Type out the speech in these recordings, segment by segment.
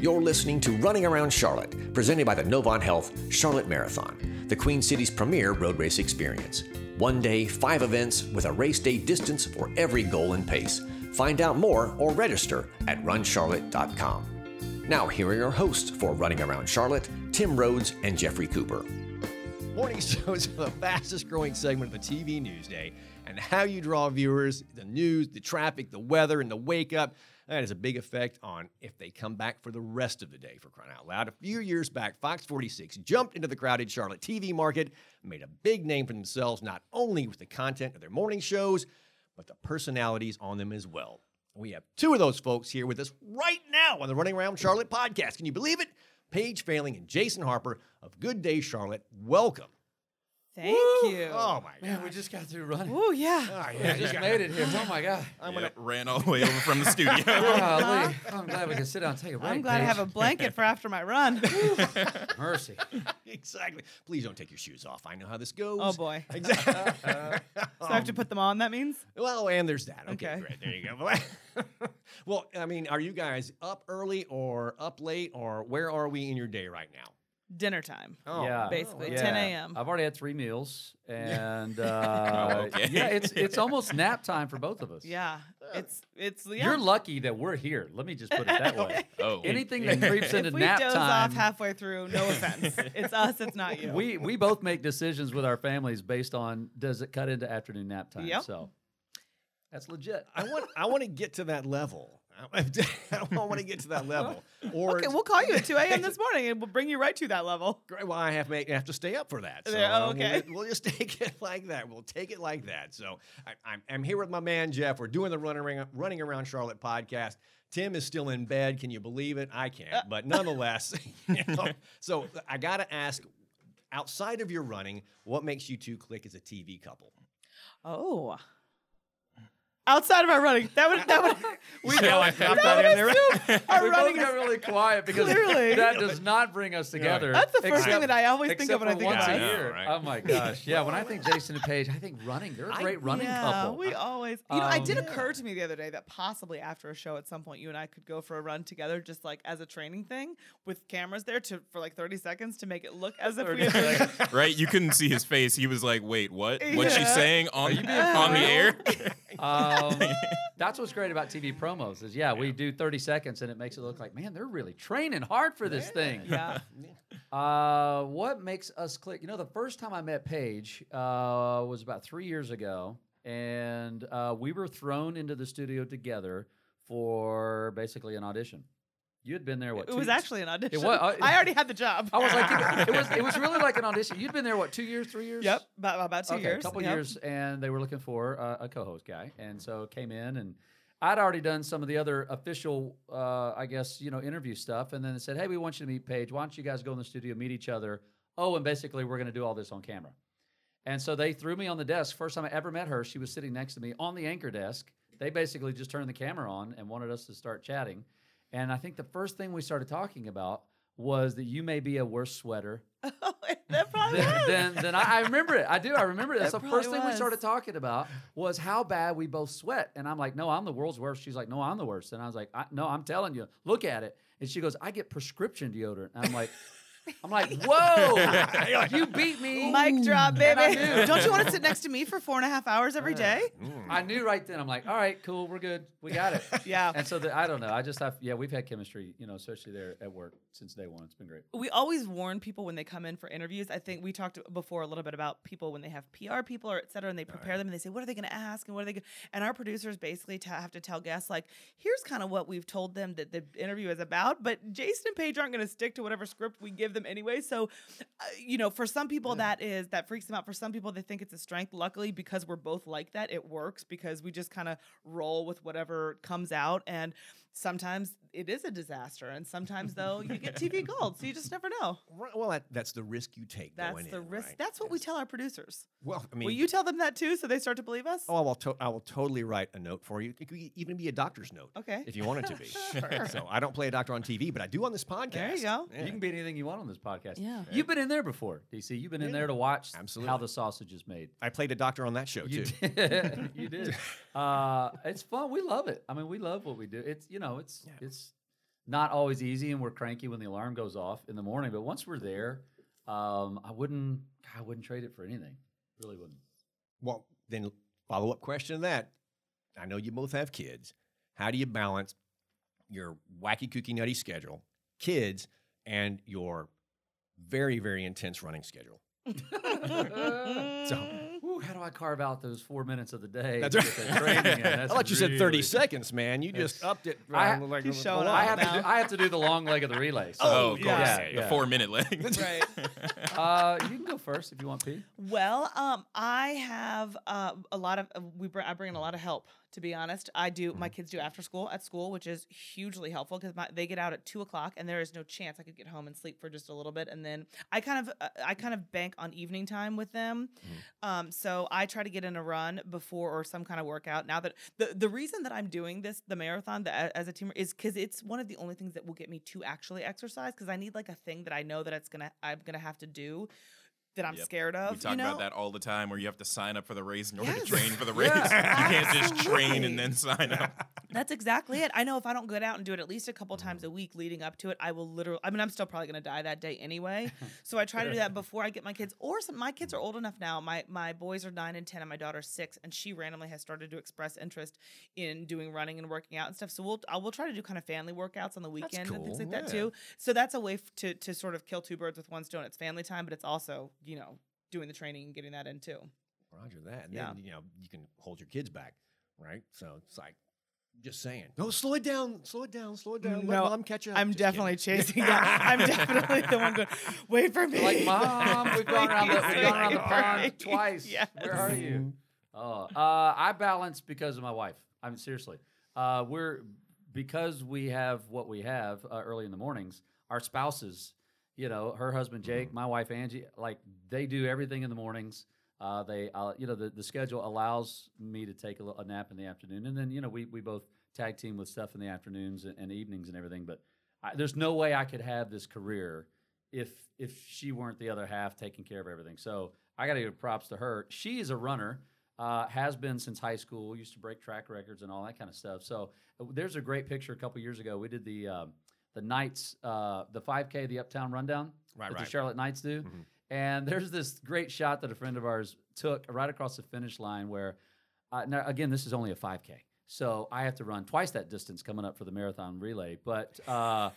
You're listening to Running Around Charlotte, presented by the Novant Health Charlotte Marathon, the Queen City's premier road race experience. One day, five events with a race day distance for every goal and pace. Find out more or register at runcharlotte.com. Now, here are your hosts for Running Around Charlotte Tim Rhodes and Jeffrey Cooper. Morning shows are the fastest growing segment of the TV news day, and how you draw viewers, the news, the traffic, the weather, and the wake up. That has a big effect on if they come back for the rest of the day, for crying out loud. A few years back, Fox 46 jumped into the crowded Charlotte TV market, made a big name for themselves, not only with the content of their morning shows, but the personalities on them as well. We have two of those folks here with us right now on the Running Around Charlotte podcast. Can you believe it? Paige Failing and Jason Harper of Good Day Charlotte. Welcome. Thank you. Oh my Man, God. we just got through running. Oh yeah. Oh, We just you made it here. Oh my God. I'm Yep, gonna ran all the way over from the studio. Golly. Uh-huh. I'm glad we can sit down and take a break. I'm glad I have a blanket for after my run. mercy. exactly. Please don't take your shoes off. I know how this goes. oh boy. Exactly. So I have to put them on. That means. well, and there's that. Okay, Okay. great. There you go. well, I mean, are you guys up early or up late, or where are we in your day right now? Dinner time. Oh, yeah, basically, yeah. 10 a.m.. I've already had three meals, and uh, Oh, okay. yeah, it's it's almost nap time for both of us. Yeah. It's it's yeah. You're lucky that we're here. Let me just put it that way. oh, Anything that creeps into if we nap doze time, off halfway through, no offense. it's us. It's not you. we we both make decisions with our families based on does it cut into afternoon nap time. Yep. So that's legit. I want. I want to get to that level. I don't want to get to that level. Or okay, we'll call you at 2 a.m. this morning, and we'll bring you right to that level. Great. Well, I have I have to stay up for that. So Yeah, uh, okay. We'll, we'll just take it like that. We'll take it like that. So I, I'm, I'm here with my man Jeff. We're doing the running around, running around Charlotte podcast. Tim is still in bed. Can you believe it? I can't. But nonetheless, you know, so I got to ask. Outside of your running, what makes you two click as a TV couple? Oh. Outside of our running, that would that would We know I dropped that that in would there. assume our we both got really quiet because Clearly. that does not bring us together. That's the first thing that I always think of when I for think once of a us. Year. right? Oh my gosh! Yeah, when I think Jason and Paige, I think running. They're a I- great running yeah, couple. we always. You know, it did Um, occur to me the other day that possibly after a show at some point, you and I could go for a run together, just like as a training thing, with cameras there to for like thirty seconds to make it look as if we. 30 Had right? You couldn't see his face. He was like, "Wait, what? What's she saying on on the air?" Um, that's what's great about TV promos is yeah, we do 30 seconds and it makes it look like man they're really training hard for this thing. yeah. Uh, what makes us click? You know, the first time I met Paige uh, was about three years ago, and uh, we were thrown into the studio together for basically an audition. You had been there what? It was actually an audition. It was- uh, I already had the job. I was like, it was it was really like an audition. You'd been there what? Two years, three years? Yep, about, about two okay, years. a couple yep. years, and they were looking for uh, a co-host guy, and so came in, and I'd already done some of the other official, uh, I guess, you know, interview stuff, and then they said, "Hey, we want you to meet Paige. Why don't you guys go in the studio, meet each other? Oh, and basically, we're going to do all this on camera." And so they threw me on the desk. First time I ever met her, she was sitting next to me on the anchor desk. They basically just turned the camera on and wanted us to start chatting. And I think the first thing we started talking about was that you may be a worse sweater that probably then, was. then, then I, I remember it. I do. I remember it. That's That the first thing we started talking about was how bad we both sweat. And I'm like, no, I'm the world's worst. She's like, no, I'm the worst. And I was like, I, no, I'm telling you, look at it. And she goes, I get prescription deodorant. And I'm like, I'm like, whoa, you beat me. Mic drop, baby. Don't you want to sit next to me for four and a half hours every day? Mm. I knew right then. I'm like, all right, cool, we're good, we got it. Yeah. And so the, I don't know. I just have, yeah, we've had chemistry, you know, especially there at work since day one. It's been great. we always warn people when they come in for interviews. I think we talked before a little bit about people when they have PR people or et cetera, and they prepare them and they say, what are they going to ask and what are they going And our producers basically ta have to tell guests, like, here's kind of what we've told them that the interview is about. But Jason and Paige aren't going to stick to whatever script we give them anyway. So, uh, you know, for some people that is, that freaks them out. For some people, they think it's a strength. Luckily, because we're both like that, it works because we just kind of roll with whatever comes out. And sometimes it is a disaster. And sometimes, though, you get TV gold. So you just never know. Right, Well, that, that's the risk you take. That's going the in, risk. right? That's what we tell our producers. Well, I mean, Will you tell them that too, so they start to believe us? Oh, I will. To- I will totally write a note for you. It could even be a doctor's note. Okay. If you want it to be. Sure. So I don't play a doctor on TV, but I do on this podcast. There you go. Yeah. You can be anything you want on this podcast. Yeah. You've been in there before, DC. You've been in there to watch Absolutely. how the sausage is made. I played a doctor on that show You too. did. you did. Uh, it's fun. We love it. I mean, we love what we do. It's you know, it's Yeah. it's not always easy, and we're cranky when the alarm goes off in the morning. But once we're there, um, I wouldn't I wouldn't trade it for anything. Really wouldn't. Well, then follow up question to that. I know you both have kids. How do you balance your wacky kooky nutty schedule, kids, and your very, very intense running schedule? so Ooh, how do I carve out those four minutes of the day? That's right. get that? I That's thought you said 30 seconds, man. You just upped it. I- like, He's a showing lot. I off have to do, I have to do the long leg of the relay. So, Oh, of course. yeah, The yeah. four minute leg. That's right. uh, you can go first if you want, P. Well, um, I have uh, a lot of uh, we bring I bring in a lot of help. To be honest, I do. My kids do after school at school, which is hugely helpful because they get out at two o'clock, and there is no chance I could get home and sleep for just a little bit, and then I kind of uh, I kind of bank on evening time with them. Um, so I try to get in a run before or some kind of workout. Now that the the reason that I'm doing this the marathon that, as a team is because it's one of the only things that will get me to actually exercise because I need like a thing that I know that it's gonna I'm gonna have to do that I'm Yep. scared of. We talk you know? about that all the time where you have to sign up for the race in order Yes. to train for the race. Yeah. you can't just train and then sign up. That's exactly it. I know if I don't get out and do it at least a couple mm-hmm. times a week leading up to it, I will literally. I mean, I'm still probably going to die that day anyway. so I try to do that before I get my kids. Or some, my kids are old enough now. My my boys are nine and ten, and my daughter's six, and she randomly has started to express interest in doing running and working out and stuff. So we'll I will try to do kind of family workouts on the weekend and things cool, like that yeah. too. So that's a way f- to to sort of kill two birds with one stone. It's family time, but it's also you know doing the training and getting that in too. Roger that. And Yeah. then, you know, you can hold your kids back, right? So it's like, just saying, no, slow it down, slow it down, slow it down. Let No, mom catch up. I'm Just definitely kidding. chasing. Yeah, I'm definitely the one going. Wait for me. Like, mom, we've gone around the, we've gone around the pond twice. Yes. Where are you? Oh, uh, I balance because of my wife. I mean, seriously, uh, we're because we have what we have uh, early in the mornings. Our spouses, you know, her husband Jake, my wife Angie, like they do everything in the mornings. Uh, they, uh, you know, the, the schedule allows me to take a, a nap in the afternoon, and then you know we we both tag team with stuff in the afternoons and, and evenings and everything. But I, there's no way I could have this career if if she weren't the other half taking care of everything. So I got to give props to her. She is a runner, uh, has been since high school. Used to break track records and all that kind of stuff. So uh, there's a great picture. A couple years ago, we did the um, the Knights, uh, the 5K, the Uptown Rundown Right, that right. the Charlotte Knights do. Mhm. And there's this great shot that a friend of ours took right across the finish line where, uh, now again, this is only a 5K. So I have to run twice that distance coming up for the marathon relay. But uh,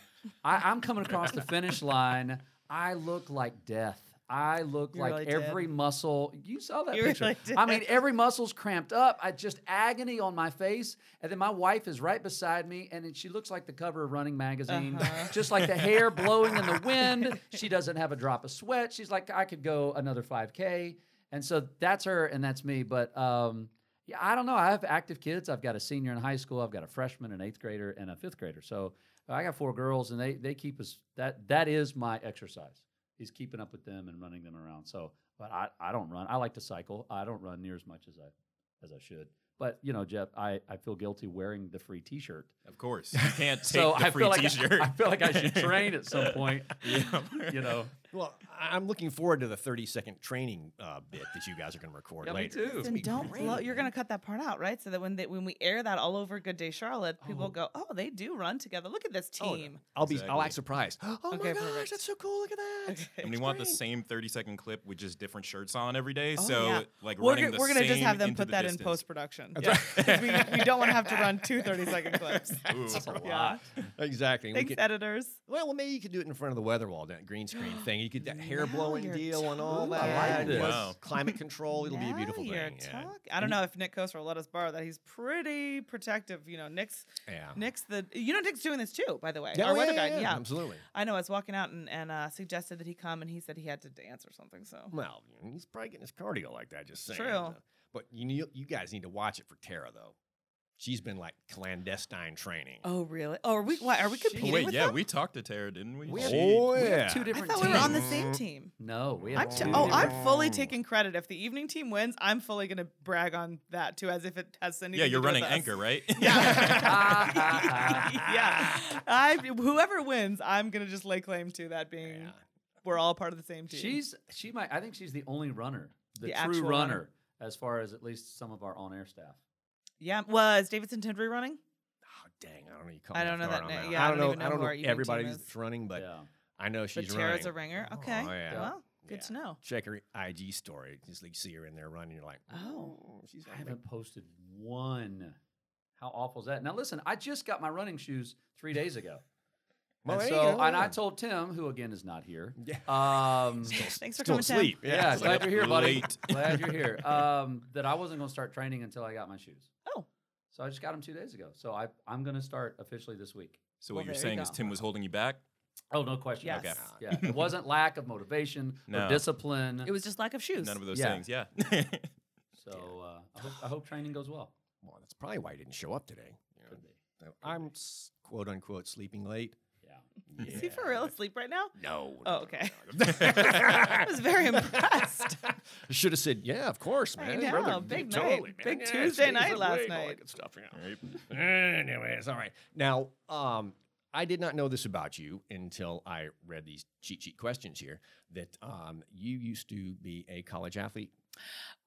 I, I'm coming across the finish line. I look like death. I look You like really did. every muscle. You saw that You picture. really I mean, every muscle's cramped up. I just agony on my face. And then my wife is right beside me, and then she looks like the cover of Running Magazine, Uh-huh. just like the hair blowing in the wind. She doesn't have a drop of sweat. She's like, I could go another 5K. And so that's her, and that's me. But um, yeah, I don't know. I have active kids. I've got a senior in high school. I've got a freshman, an eighth grader, and a fifth grader. So I got four girls, and they they keep us. That that is my exercise. Is keeping up with them and running them around. So, but I, I don't run. I like to cycle. I don't run near as much as I as I should. But you know, Jeff, I, I feel guilty wearing the free T-shirt. Of course. You can't take So the I free feel like t-shirt. I, I feel like I should train at some point. Yeah. You know, Well, I- I'm looking forward to the 30 second training uh, bit that you guys are going to record Yeah, me later. too. Then don't great. blow, you're gonna cut that part out, right? So that when they, when we air that all over Good Day Charlotte, people Oh. go, "Oh, they do run together. Look at this Oh, no. team." I'll be. I'll act surprised. Oh Okay, my gosh, perfect. that's so cool! Look at that. Okay. And we It's want the same 30 second clip with just different shirts on every day. Oh, so, yeah. like, We're, running go- the we're gonna just same have them put the that in post production. That's we, we don't want to have to run two 30 second clips. Ooh. that's a Yeah. lot. Exactly. We Thanks, could- editors. well, well, maybe you could do it in front of the weather wall, that green screen thing. You get that hair blowing you're deal and all Ooh, that. I like this. Wow. Climate control. It'll be a beautiful you're thing. Yeah. I don't know if Nick Kosir will let us borrow that. He's pretty protective. You know, Nick's Yeah. Nick's the you know Nick's doing this too, by the way. Yeah, Our oh, weather yeah, guy. yeah, Yeah. absolutely. I know. I was walking out and, and uh, suggested that he come, and he said he had to dance or something. So Well, he's probably getting his cardio like that. Just saying. True. But you you guys need to watch it for Tara though. She's been like clandestine training. Oh really? Oh, are we? Why, are we competing Wait, with yeah, them? we talked to Tara, didn't we? We have- Oh We have yeah. two I different thought teams. we were on the same team. No, we have I'm two t- oh, I'm fully taking credit. If the evening team wins, I'm fully going to brag on that too, as if it has anything. yeah, you're do with running us. anchor, right? Yeah. yeah. I whoever wins, I'm gonna just lay claim to that being Yeah. we're all part of the same team. She's she might. I think she's the only runner, the, The true runner, runner. as far as at least some of our on-air staff. Yeah. Was Davidson Tindry running? Oh dang, I don't know. You caught I don't know that guard on na- yeah, I I don't don't know. even know I don't who know our evening team everybody is. that's running, but Yeah. I know she's But she's Tara's running. a ringer. Oh, okay. Oh, yeah. Well, good to know. Check her IG story. Just like see her in there running. You're like, Oh. oh she's I haven't posted one. How awful is that? Now listen, I just got my running shoes three days ago. Well, and there you so, and I told Tim, who again is not here. Yeah. Um, Thanks for still coming, Tim. asleep. yeah, glad you're here, buddy. Glad you're here. Um, that I wasn't going to start training until I got my shoes. Oh. So I just got them two days ago. So I, I'm going to start officially this week. So Well, what you're there you saying is. Tim was holding you back? Oh, no question. Yes. Okay. Yeah, it wasn't lack of motivation No. or discipline. It was just lack of shoes. None of those Yeah. things. Yeah. so uh, I, hope, I hope training goes well. well, that's probably why he didn't show up today. you know. Could be. I'm quote unquote sleeping late. Yeah. Is he for real asleep right now? No. Oh, okay. I was very impressed. Should have said, yeah, of course, man. I man. know, brother, big night. man. Big Yeah, Tuesday Tuesday night last late, all that night. good stuff, yeah. Anyway, it's all right. Now, um, I did not know this about you until I read these cheat sheet questions here. That um, you used to be a college athlete.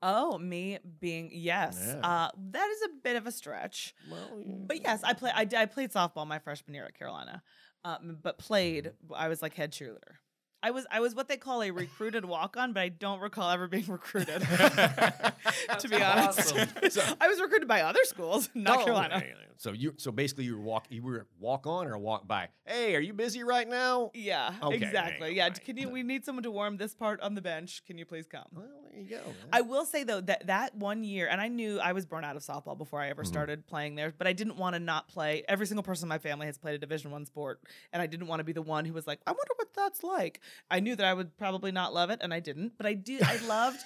Oh, me being yes. Yeah. Uh, that is a bit of a stretch. Well, But yes, I play. I, d- I played softball my freshman year at Carolina, um, but played. I was like head cheerleader. I was I was what they call a recruited walk on, but I don't recall ever being recruited. to be honest, awesome. I was recruited by other schools, not Oh, Carolina. yeah, yeah. So you, so basically, you were walk, you were walk on or walk by. Hey, are you busy right now? Yeah, Okay, exactly. Yeah, right. can you? We need someone to warm this part on the bench. Can you please come? Well, there you go. man. I will say though that that one year, and I knew I was burnt out of softball before I ever Mm-hmm. started playing there, but I didn't want to not play. Every single person in my family has played a Division One sport, and I didn't want to be the one who was like, I wonder what that's like. I knew that I would probably not love it, and I didn't. But I did. I loved.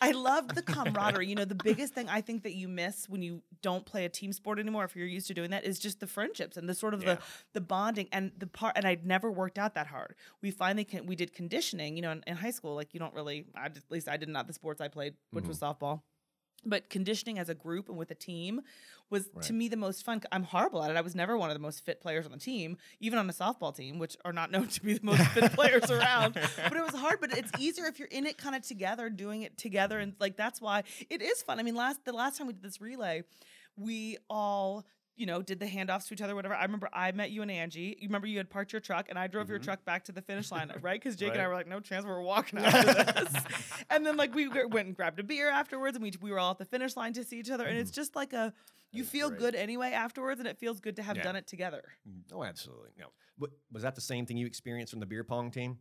I loved the camaraderie. You know, the biggest thing I think that you miss when you don't play a team sport anymore, if you're used to doing that, is just the friendships and the sort of Yeah. the the bonding and the part. And I'd never worked out that hard. We finally can. We did conditioning. You know, in, in high school, like you don't really. I at least I did not the sports I played, which was Mm-hmm. softball. But conditioning as a group and with a team was to me the most fun. I'm horrible at it. I was never one of the most fit players on the team, even on a softball team, which are not known to be the most fit players around. But it was hard. But it's easier if you're in it kind of together, doing it together, and like that's why it is fun. I mean, last the last time we did this relay, we all you know, did the handoffs to each other, whatever. I remember I met you and Angie. You remember you had parked your truck and I drove your mm-hmm. truck back to the finish line, right? Because Jake and I were like, no chance, we're walking after this. and then like we went and grabbed a beer afterwards, and we we were all at the finish line to see each other, and it's mm-hmm. just like a you feel great. good anyway afterwards, and it feels good to have Yeah. done it together. Mm, oh, absolutely. No. But was that the same thing you experienced from the beer pong team?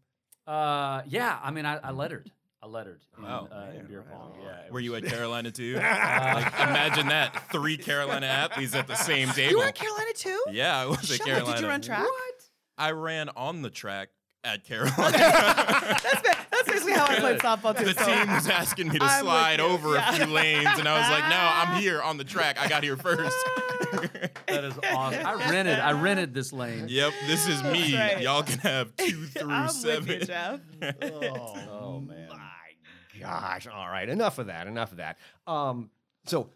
Uh, yeah, I mean, I, I lettered. I lettered in, Wow. uh, in beer right pong. on. Yeah. it Were you at Carolina too? like, imagine that. Three Carolina athletes at the same table. You were at Carolina too? Yeah, I was at Shut up. Carolina. Did you run track? What? I ran on the track at Carolina. That's ba- that's basically how I played softball too. the so- team was asking me to I'm slide over yeah. a few lanes, and I was like, "No, I'm here on the track. I got here first. That is awesome. I rented. I rented this lane. yep, this is me. Right. Y'all can have two through I'm seven. with you, Jeff. Oh, man. Gosh. All right. Enough of that. Enough of that. Um, so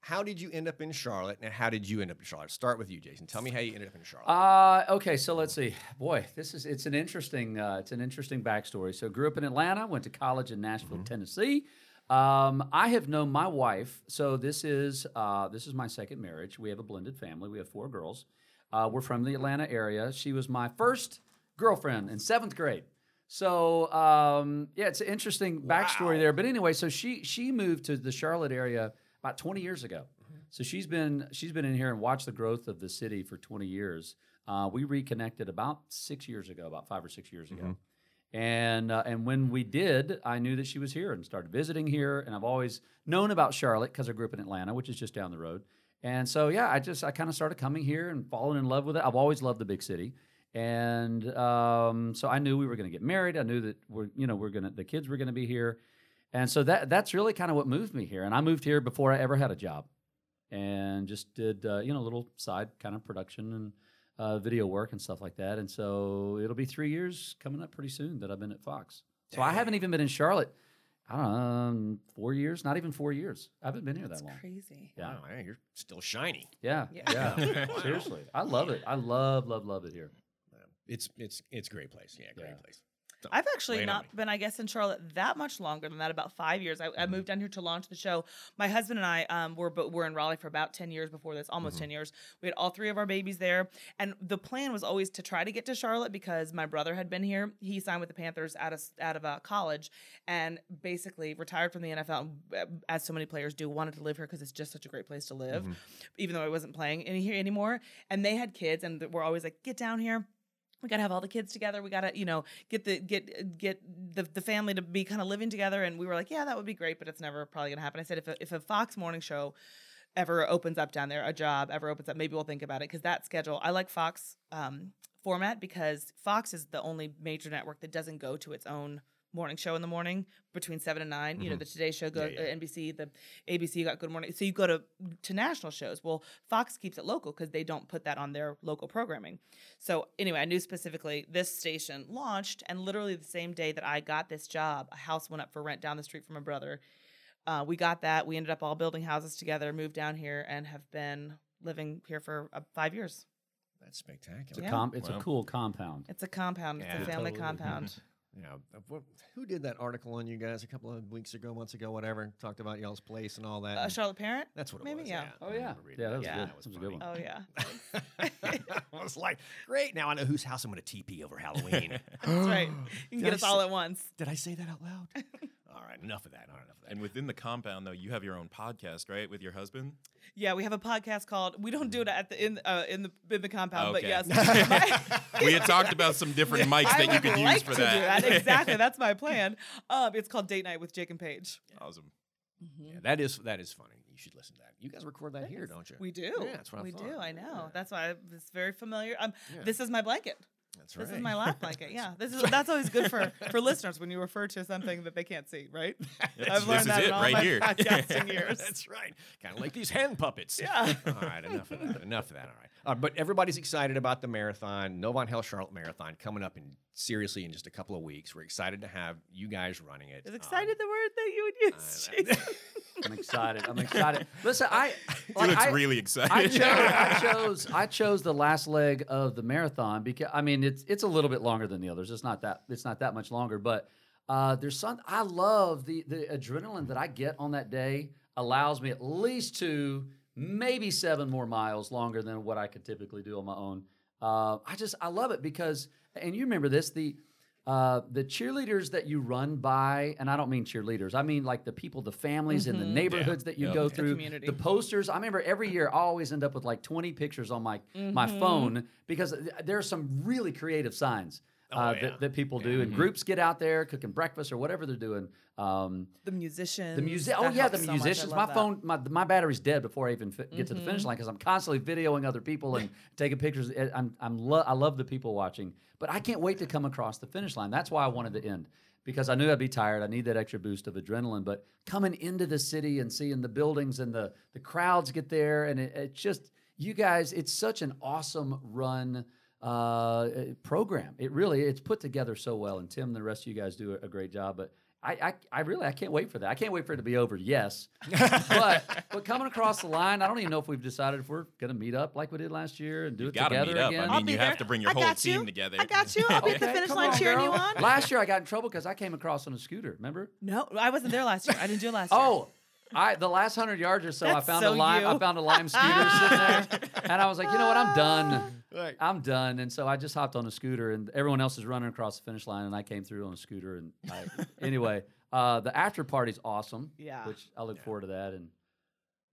how did you end up in Charlotte and how did you end up in Charlotte? Start with you, Jason. Tell me how you ended up in Charlotte. Uh, okay, so let's see. Boy, this is it's an interesting uh, it's an interesting backstory. So grew up in Atlanta, went to college in Nashville, Tennessee. Um, I have known my wife. So this is uh, this is my second marriage. We have a blended family. We have four girls. Uh, we're from the Atlanta area. She was my first girlfriend in seventh grade. So um, yeah, it's an interesting backstory there. But anyway, so she she moved to the Charlotte area about 20 years ago. So she's been she's been in here and watched the growth of the city for 20 years. Uh, we reconnected about six years ago, about five or six years ago. And uh, and when we did, I knew that she was here and started visiting here. And I've always known about Charlotte because I grew up in Atlanta, which is just down the road. And so yeah, I just I kind of started coming here and falling in love with it. I've always loved the big city. And um, so I knew we were going to get married. I knew that we're you know we're gonna the kids were going to be here. And so that that's really kind of what moved me here. And I moved here before I ever had a job, and just did uh, you know a little side kind of production and uh, video work and stuff like that. And so it'll be three years coming up pretty soon that I've been at Fox. So I haven't even been in Charlotte. I don't know, um, four years, not even four years. I haven't been here that long. crazy. Yeah, Wow, hey, you're still shiny. yeah, Yeah. yeah. Seriously, I love it. I love, love, love it here. It's it's it's a great place. Yeah, great Yeah. place. I've actually Lay it on not been, I guess, in Charlotte that much longer than that. About five years. I, Mm-hmm. I moved down here to launch the show. My husband and I um, were, but were in Raleigh for about ten years before this, almost Mm-hmm. ten years. We had all three of our babies there, and the plan was always to try to get to Charlotte because my brother had been here. He signed with the Panthers out of out of uh, college, and basically retired from the NFL, uh, as so many players do. Wanted to live here because it's just such a great place to live, Mm-hmm. even though I wasn't playing in here anymore. And they had kids, and we're always like, get down here we gotta have all the kids together. We gotta, you know, get the get get the, the family to be kind of living together. And we were like, yeah, that would be great, but it's never probably gonna happen. I said, if a, if a Fox morning show ever opens up down there, a job ever opens up, maybe we'll think about it because that schedule. I like Fox um, format because Fox is the only major network that doesn't go to its own morning show in the morning between seven and 9 You know, the Today Show, go Mm-hmm. Yeah, yeah. uh, NBC, the ABC you got Good Morning. So you go to to national shows. Well, Fox keeps it local because they don't put that on their local programming. So anyway, I knew specifically this station launched, and literally the same day that I got this job, a house went up for rent down the street from my brother. Uh, we got that. We ended up all building houses together, moved down here, and have been living here for uh, five years. That's spectacular. It's, a, com- it's Wow. a cool compound. It's a compound. It's Yeah. a family Totally. compound. Yeah. what- Who did that article on you guys a couple of weeks ago, months ago, whatever? Talked about y'all's place and all that. Uh, Charlotte Parent. that's what it maybe, was. yeah. Oh yeah, yeah, that was Yeah. good. That was That was a good one. Oh yeah, I was like, great. Now I know whose house I'm going to TP over Halloween. that's right. You can Did get I us all at once. Did I say that out loud? all right. Enough of that. All right, enough of that. And within the compound, though, you have your own podcast, right, with your husband? Yeah, we have a podcast called. We don't do it at the in uh, in the in the compound, but Okay. yes, we had talked about some different mics that you would could like use for to that. do that. Exactly, that's my plan. Um, it's called Date Night with Jake and Paige. awesome. Yeah, that is that is funny. You should listen to that. You guys record that here, don't you? We do. Yeah, that's what I we thought. do. I know. Yeah. That's why it's very familiar. Um, Yeah. this is my blanket. That's This right. is my lap blanket. Yeah, this is that's always good for for listeners when you refer to something that they can't see. Right? Yes, I've learned this that in all right my here. podcasting years. That's right. Kind of like these hand puppets. Yeah. All right, enough of that. Enough of that. All right. Uh, but everybody's excited about the marathon, Novant Health Charlotte Marathon, coming up in seriously in just a couple of weeks. We're excited to have you guys running it. Is Um, excited the word that you would use? I know. Jason? I'm excited. I'm excited. Listen, I He like, looks I- really excited. I chose, I chose I chose the last leg of the marathon because I mean it's it's a little bit longer than the others. It's not that it's not that much longer, but uh, there's some I love the the adrenaline that I get on that day allows me at least two maybe seven more miles longer than what I could typically do on my own. Uh, I just I love it because and you remember this the. Uh, the cheerleaders that you run by, and I don't mean cheerleaders, I mean like the people, the families in the neighborhoods that you Yeah. go The through, community. the posters. I remember every year I always end up with like 20 pictures on my my phone because there are some really creative signs uh, Oh, yeah. that, that people do, and groups get out there cooking breakfast or whatever they're doing. Um, the musicians. the music, oh yeah, the helps so much. I musicians. my that. phone, my my battery's dead before I even fi- get to the finish line because I'm constantly videoing other people and taking pictures. I'm I'm lo- I love the people watching, but I can't wait to come across the finish line. That's why I wanted to end because I knew I'd be tired. I need that extra boost of adrenaline. But coming into the city and seeing the buildings and the the crowds get there, and it, it just you guys, it's such an awesome run uh, program. It really it's put together so well, and Tim and the rest of you guys do a, a great job. But I, I, I really I can't wait for that. I can't wait for it to be over. Yes, but but coming across the line, I don't even know if we've decided if we're going to meet up like we did last year and do You it together meet up. again. I I'll mean, be you there. have to bring your I whole got team you. together. I got you. I'll be at the finish line on, cheering you on. Last year I got in trouble because I came across on a scooter. Remember? No, I wasn't there last year. I didn't do it last year. Oh, I the last hundred yards or so, I found so a lime. I found a lime scooter sitting there, and I was like, you know what, I'm done. Right. I'm done. And so I just hopped on a scooter, and everyone else is running across the finish line, and I came through on a scooter. And I, anyway, uh, the after party's awesome. Yeah. which I look forward to that. And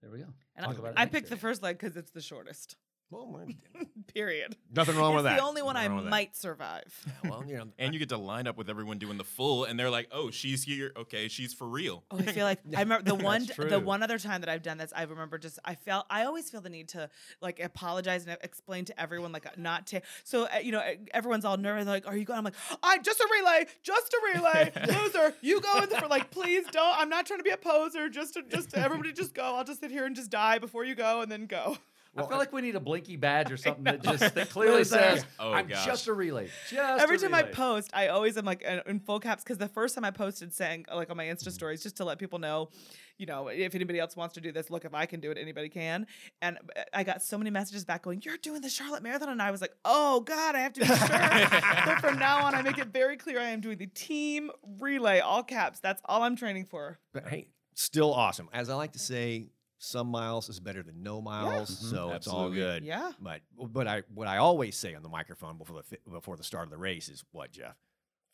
there we go. And Talk I, about I next picked the first leg because it's the shortest. Well, Period. nothing wrong it's with that. the only one I Nothing wrong that. might survive. Yeah, well, you know, and you get to line up with everyone doing the full, and they're like, "Oh, she's here. Okay, she's for real." Oh, I feel like I remember the one the one other time that I've done this. I remember just I felt I always feel the need to like apologize and explain to everyone like not to. So uh, you know everyone's all nervous. They're like, "Are you going?" I'm like, "I just a relay, just a relay, loser. You go in the front. Like, please don't. I'm not trying to be a poser. Just to just to, everybody just go. I'll just sit here and just die before you go, and then go." I feel like we need a blinky badge or something that just that clearly says, Oh, "I'm gosh. just a relay." Just Every a time I post, I always am like in- in full caps because the first time I posted saying like on my Insta stories just to let people know, you know, if anybody else wants to do this, look, if I can do it, anybody can. And uh, I got so many messages back going, "You're doing the Charlotte Marathon," and I was like, "Oh God, I have to be sure." but from now on, I make it very clear I am doing the team relay, all caps. That's all I'm training for. But hey, still awesome. As I like to say, some miles is better than no miles, mm-hmm. so it's all good. Yeah. But but I what I always say on the microphone before the before the start of the race is what Jeff.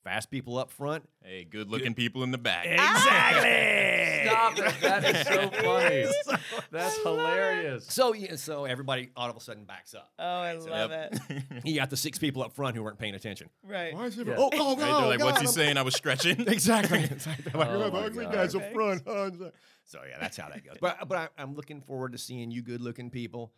Fast people up front. Hey, good looking people in the back. Exactly. Stop it! That is so funny. That's hilarious. So so everybody all of a sudden backs up. Oh, I love Yep. it. You got the six people up front who weren't paying attention. Right. Why is it? Yeah. Oh, oh, Right? They're oh, like, what's he God, saying? I was stretching. Exactly. Exactly. Like, Oh "Oh, my ugly God. guys up Perfect. front. huh?" So yeah, that's how that goes. But but I, I'm looking forward to seeing you good-looking people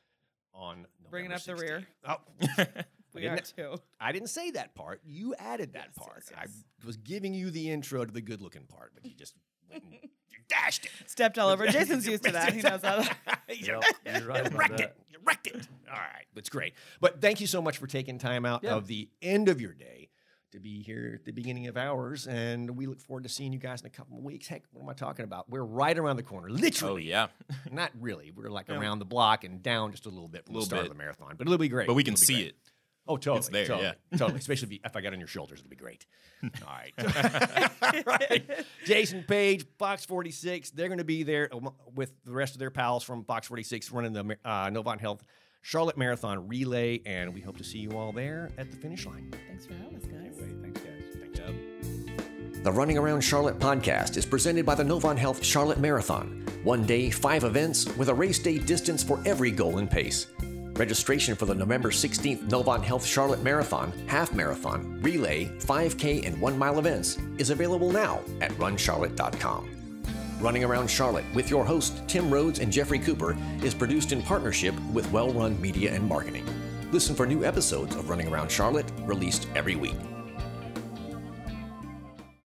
on Bringing November up the rear. 16th. Oh, We Didn't are too. I didn't say that part. You added that Yes, part. yes, yes. I was giving you the intro to the good-looking part, but you just went and you dashed it. Stepped all over. Jason's used to that. He knows how. To- Yep, you're right about wrecked that. it. You wrecked it. All right, that's great. But thank you so much for taking time out Yeah. of the end of your day to be here at the beginning of ours, and we look forward to seeing you guys in a couple of weeks. Heck, what am I talking about? We're right around the corner, literally. oh yeah, Not really. We're like around the block and down just a little bit from the Little start bit. of the marathon, but it'll be great. but we can It'll see great. it. Oh, totally. there, totally, yeah. totally. Especially if, you- if I got on your shoulders, it'll be great. All right. All right. Jason Paige, Fox 46. They're going to be there with the rest of their pals from Fox 46 running the uh, Novant Health Charlotte Marathon Relay, and we hope to see you all there at the finish line. Thanks for having us, guys. Thanks, guys. Thanks. Deb. The Running Around Charlotte podcast is presented by the Novant Health Charlotte Marathon. One day, five events with a race day distance for every goal and pace. Registration for the November 16th Novant Health Charlotte Marathon, Half Marathon, Relay, 5K, and 1 mile events is available now at runcharlotte.com. Running Around Charlotte with your hosts Tim Rhodes and Jeffrey Cooper is produced in partnership with Well Run Media and Marketing. Listen for new episodes of Running Around Charlotte released every week.